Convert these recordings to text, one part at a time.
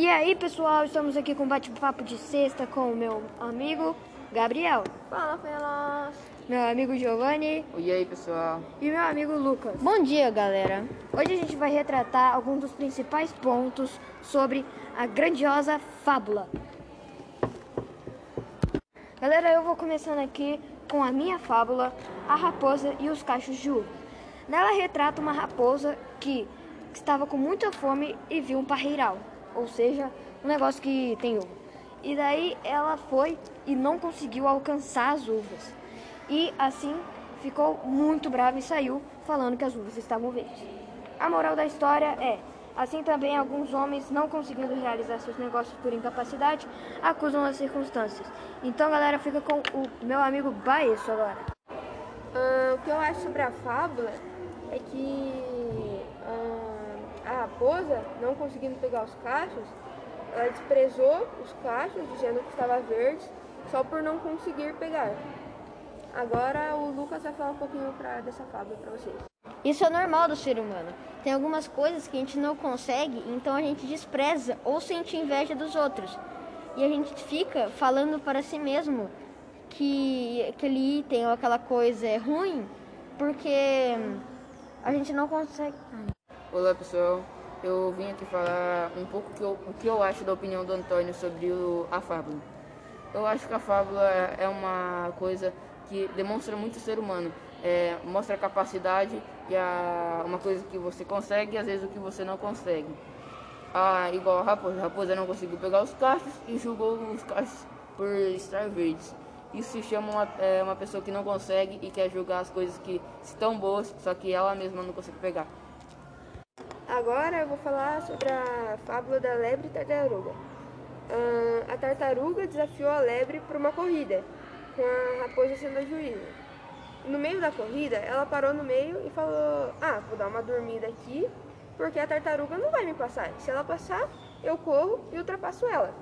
E aí, pessoal, estamos aqui com bate-papo de sexta com o meu amigo Gabriel, Fala, Felas! meu amigo Giovanni E aí, pessoal? e meu amigo Lucas. Bom dia, galera. Hoje a gente vai retratar alguns dos principais pontos sobre a grandiosa fábula. Galera, eu vou começando aqui com a minha fábula, A Raposa e os Cachos de Uva. Nela retrata uma raposa que estava com muita fome e viu um parreiral, ou seja, um negócio que tem uva. E daí ela foi e não conseguiu alcançar as uvas. E assim ficou muito brava e saiu falando que as uvas estavam verdes. A moral da história é: assim também alguns homens, não conseguindo realizar seus negócios por incapacidade, acusam as circunstâncias. Então, galera, fica com o meu amigo Baesso agora. Ah, o que eu acho sobre a fábula é que a raposa, não conseguindo pegar os cachos, ela desprezou os cachos, dizendo que estava verde, só por não conseguir pegar. Agora o Lucas vai falar um pouquinho pra, dessa fábula para vocês. Isso é normal do ser humano. Tem algumas coisas que a gente não consegue, então a gente despreza ou sente inveja dos outros. E a gente fica falando para si mesmo que aquele item ou aquela coisa é ruim, porque a gente não consegue. Olá, pessoal. Eu vim aqui falar um pouco que eu- o que eu acho da opinião do Antônio sobre o- a fábula. Eu acho que a fábula é uma coisa que demonstra muito o ser humano. É, mostra a capacidade e a, uma coisa que você consegue e às vezes o que você não consegue. Ah, igual a raposa. A raposa não conseguiu pegar os cachos e julgou os cachos por estar verdes. Isso se chama uma, é, uma pessoa que não consegue e quer julgar as coisas que estão boas, só que ela mesma não consegue pegar. Agora eu vou falar sobre a fábula da lebre e tartaruga. Ah, a tartaruga desafiou a lebre para uma corrida, com a raposa sendo a juíza. No meio da corrida, ela parou no meio e falou: Ah, vou dar uma dormida aqui, porque a tartaruga não vai me passar. Se ela passar, eu corro e ultrapasso ela.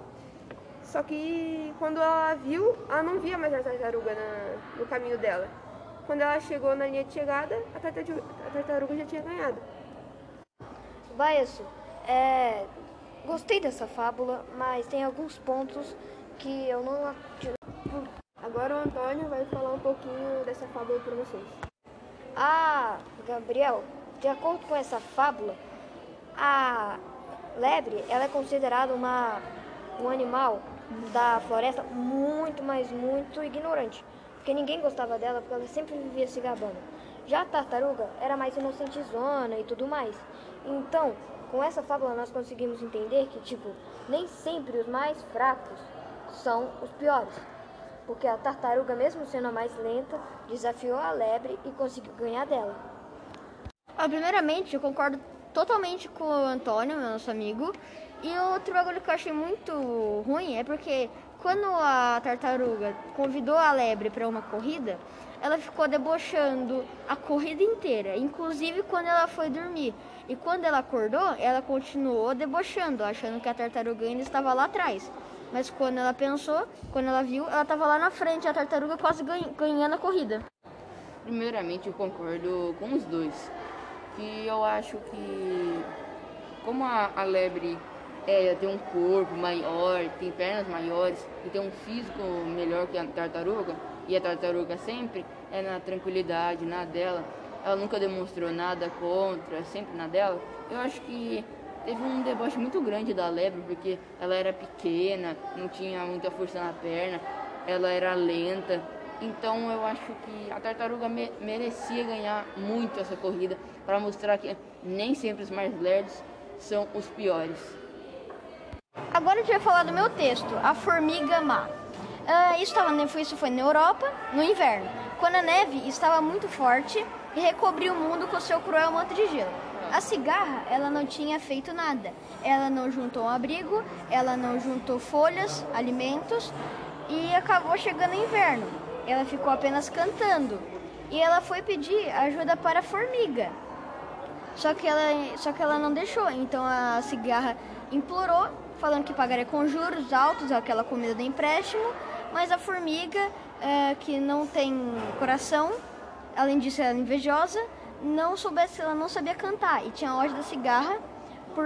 Só que quando ela viu, ela não via mais a tartaruga na- no caminho dela. Quando ela chegou na linha de chegada, a tartaruga, a tartaruga já tinha ganhado. Baesso, é, gostei dessa fábula, mas tem alguns pontos que eu não Agora o Antônio vai falar um pouquinho dessa fábula para vocês. Ah, Gabriel, de acordo com essa fábula, a lebre ela é considerada uma, um animal da floresta muito, mas muito ignorante. Porque ninguém gostava dela, porque ela sempre vivia se gabando. Já a tartaruga era mais inocentezona e tudo mais. Então, com essa fábula nós conseguimos entender que, tipo, nem sempre os mais fracos são os piores. Porque a tartaruga, mesmo sendo a mais lenta, desafiou a lebre e conseguiu ganhar dela. Ah, primeiramente, eu concordo totalmente com o Antônio, meu nosso amigo. E outro bagulho que eu achei muito ruim é porque quando a tartaruga convidou a lebre para uma corrida, ela ficou debochando a corrida inteira, inclusive quando ela foi dormir. E quando ela acordou, ela continuou debochando, achando que a tartaruga ainda estava lá atrás. Mas quando ela pensou, quando ela viu, ela estava lá na frente, a tartaruga quase ganha- ganhando a corrida. Primeiramente, eu concordo com os dois. Que eu acho que, como a, a lebre é, tem um corpo maior, tem pernas maiores e tem um físico melhor que a tartaruga, e a tartaruga sempre é na tranquilidade, na dela, ela nunca demonstrou nada contra, sempre na dela. Eu acho que teve um deboche muito grande da lebre, porque ela era pequena, não tinha muita força na perna, ela era lenta. Então eu acho que a tartaruga me- merecia ganhar muito essa corrida para mostrar que nem sempre os mais lerdos são os piores. Agora a gente vai falar do meu texto, A Formiga Má. Ah, isso, tava, isso foi na Europa, no inverno, quando a neve estava muito forte e recobriu o mundo com seu cruel manto de gelo. A cigarra, ela não tinha feito nada. Ela não juntou um abrigo, ela não juntou folhas, alimentos e acabou chegando o inverno. Ela ficou apenas cantando e ela foi pedir ajuda para a formiga. Só que ela, só que ela não deixou. Então a cigarra implorou, falando que pagaria com juros altos aquela comida do empréstimo. Mas a formiga, eh, que não tem coração, além disso ela é invejosa, não soubesse, ela não sabia cantar e tinha ódio da cigarra por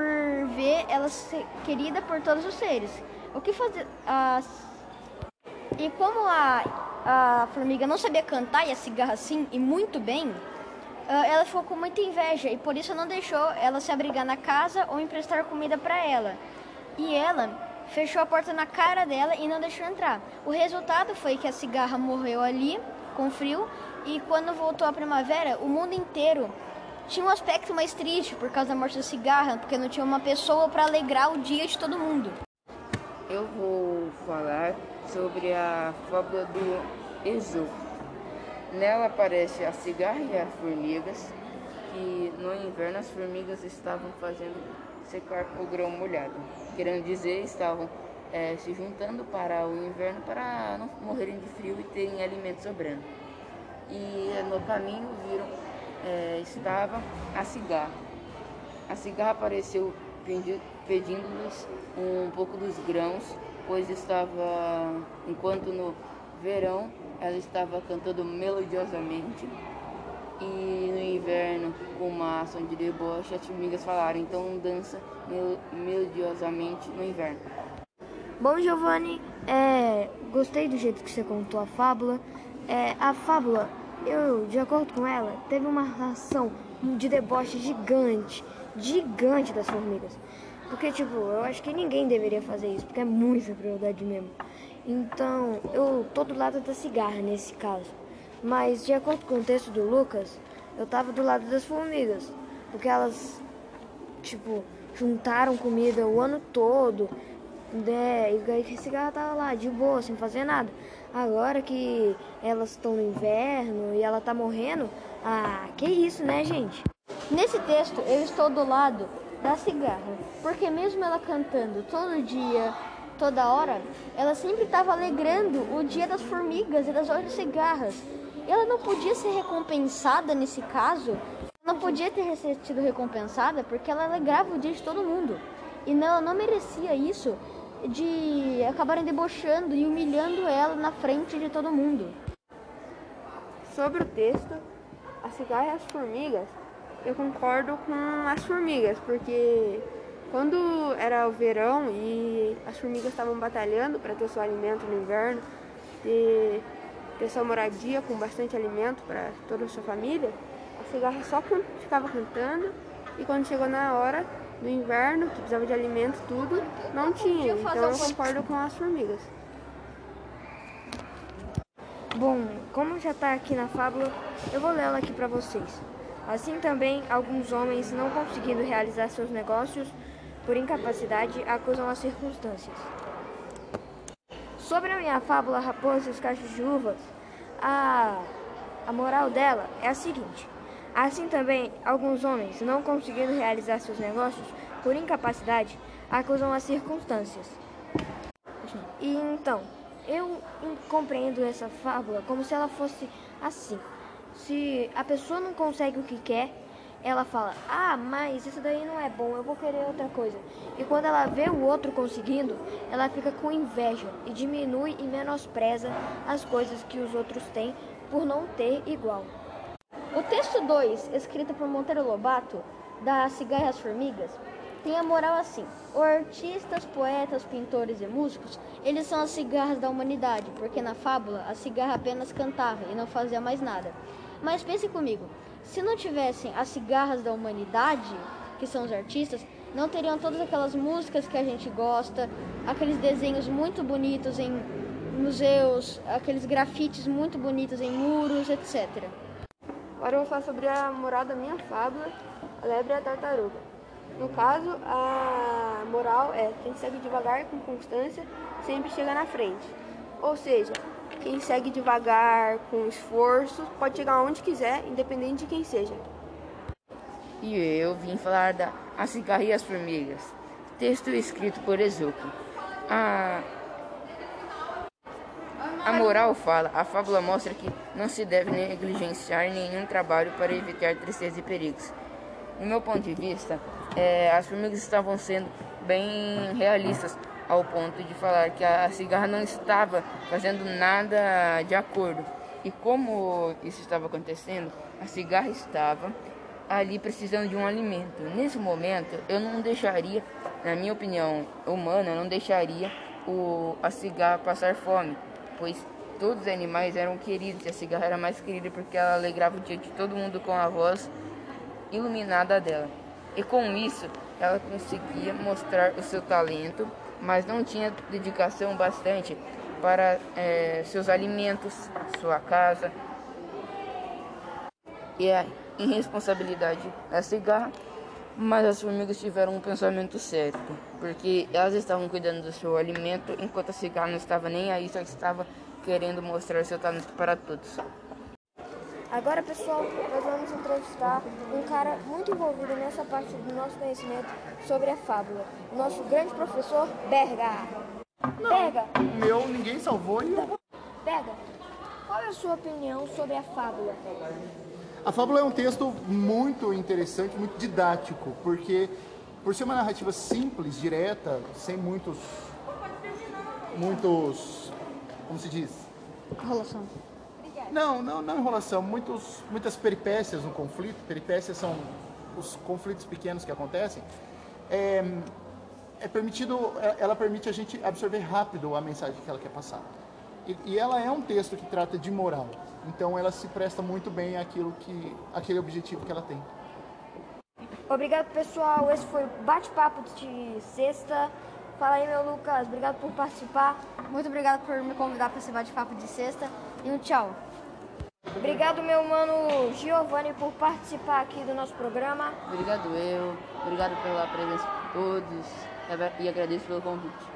ver ela ser querida por todos os seres. O que fazer? E como a, a formiga não sabia cantar e a cigarra sim, e muito bem, ela ficou com muita inveja e por isso não deixou ela se abrigar na casa ou emprestar comida para ela. E ela fechou a porta na cara dela e não deixou entrar. O resultado foi que a cigarra morreu ali com frio e quando voltou a primavera, o mundo inteiro tinha um aspecto mais triste por causa da morte da cigarra, porque não tinha uma pessoa para alegrar o dia de todo mundo. Eu vou falar sobre a fábula do Esopo. Nela aparece a cigarra e as formigas, que no inverno as formigas estavam fazendo secar o grão molhado. Querendo dizer, estavam é, se juntando para o inverno para não morrerem de frio e terem alimento sobrando. E no caminho viram, é, estava a cigarra. A cigarra apareceu pedindo-lhes um pouco dos grãos, pois estava, enquanto no verão ela estava cantando melodiosamente. E no inverno, com uma ação de deboche, as formigas falaram, então dança melodiosamente no inverno. Bom, Giovanni, é, gostei do jeito que você contou a fábula. É, a fábula, eu, de acordo com ela, teve uma ação de deboche gigante, gigante das formigas. Porque, tipo, eu acho que ninguém deveria fazer isso, porque é muita crueldade mesmo. Então, eu tô do lado da cigarra nesse caso. Mas, de acordo com o texto do Lucas, eu tava do lado das formigas. Porque elas, tipo, juntaram comida o ano todo. Né? E aí a cigarra tava lá, de boa, sem fazer nada. Agora que elas estão no inverno e ela tá morrendo, ah, que isso, né, gente? Nesse texto, eu estou do lado da cigarra. Porque mesmo ela cantando todo dia, toda hora, ela sempre estava alegrando o dia das formigas e das outras cigarras. Ela não podia ser recompensada nesse caso, não podia ter sido recompensada porque ela alegrava o dia de todo mundo. E não, ela não merecia isso de acabarem debochando e humilhando ela na frente de todo mundo. Sobre o texto, a cigarra e as formigas, eu concordo com as formigas, porque quando era o verão e as formigas estavam batalhando para ter seu alimento no inverno, ter, ter sua moradia com bastante alimento para toda a sua família, a cigarra só ficava cantando e quando chegou na hora do inverno, que precisava de alimento, tudo, não tinha. Então eu concordo com as formigas. Bom, como já está aqui na fábula, eu vou ler ela aqui para vocês. Assim também, alguns homens, não conseguindo realizar seus negócios, por incapacidade, acusam as circunstâncias. Sobre a minha fábula Raposa e os Cachos de Uvas, a, a moral dela é a seguinte. Assim também, alguns homens, não conseguindo realizar seus negócios por incapacidade, acusam as circunstâncias. E então, eu compreendo essa fábula como se ela fosse assim. Se a pessoa não consegue o que quer, ela fala: Ah, mas isso daí não é bom, eu vou querer outra coisa. E quando ela vê o outro conseguindo, ela fica com inveja e diminui e menospreza as coisas que os outros têm por não ter igual. O texto 2, escrito por Monteiro Lobato, da Cigarra as Formigas, tem a moral assim: artistas, poetas, pintores e músicos, eles são as cigarras da humanidade, porque na fábula a cigarra apenas cantava e não fazia mais nada. Mas pense comigo, se não tivessem as cigarras da humanidade, que são os artistas, não teriam todas aquelas músicas que a gente gosta, aqueles desenhos muito bonitos em museus, aqueles grafites muito bonitos em muros, etc. Agora eu vou falar sobre a moral da minha fábula, a lebre e a tartaruga. No caso, a moral é quem segue devagar com constância sempre chega na frente. Ou seja, quem segue devagar, com esforço, pode chegar onde quiser, independente de quem seja. E eu vim falar da A Cigarra e as Formigas, texto escrito por Esopo. A, a moral fala, a fábula mostra que não se deve negligenciar nenhum trabalho para evitar tristeza e perigos. No meu ponto de vista, é, as formigas estavam sendo bem realistas ao ponto de falar que a cigarra não estava fazendo nada de acordo. E como isso estava acontecendo, a cigarra estava ali precisando de um alimento. Nesse momento, eu não deixaria, na minha opinião humana, eu não deixaria o, a cigarra passar fome, pois todos os animais eram queridos e a cigarra era mais querida porque ela alegrava o dia de todo mundo com a voz iluminada dela. E com isso, ela conseguia mostrar o seu talento, mas não tinha dedicação bastante para é, seus alimentos, sua casa e a irresponsabilidade da cigarra. Mas as formigas tiveram um pensamento certo, porque elas estavam cuidando do seu alimento enquanto a cigarra não estava nem aí, só estava querendo mostrar seu talento para todos. Agora, pessoal, nós vamos entrevistar um cara muito envolvido nessa parte do nosso conhecimento sobre a fábula, o nosso grande professor Berga. Não, Berga, o meu ninguém salvou e. Berga, qual é a sua opinião sobre a fábula? A fábula é um texto muito interessante, muito didático, porque por ser uma narrativa simples, direta, sem muitos muitos como se diz? Enrolação. Não, não, não enrolação, muitos, muitas peripécias no conflito, peripécias são os conflitos pequenos que acontecem. É, é permitido, é- ela permite a gente absorver rápido a mensagem que ela quer passar. E, e ela é um texto que trata de moral, então ela se presta muito bem àquilo que, àquele objetivo que ela tem. Obrigado, pessoal. Esse foi o bate-papo de sexta. Fala aí, meu Lucas. Obrigado por participar. Muito obrigado por me convidar para esse bate-papo de sexta e um tchau. Obrigado, meu mano Giovanni, por participar aqui do nosso programa. Obrigado eu, obrigado pela presença de todos e agradeço pelo convite.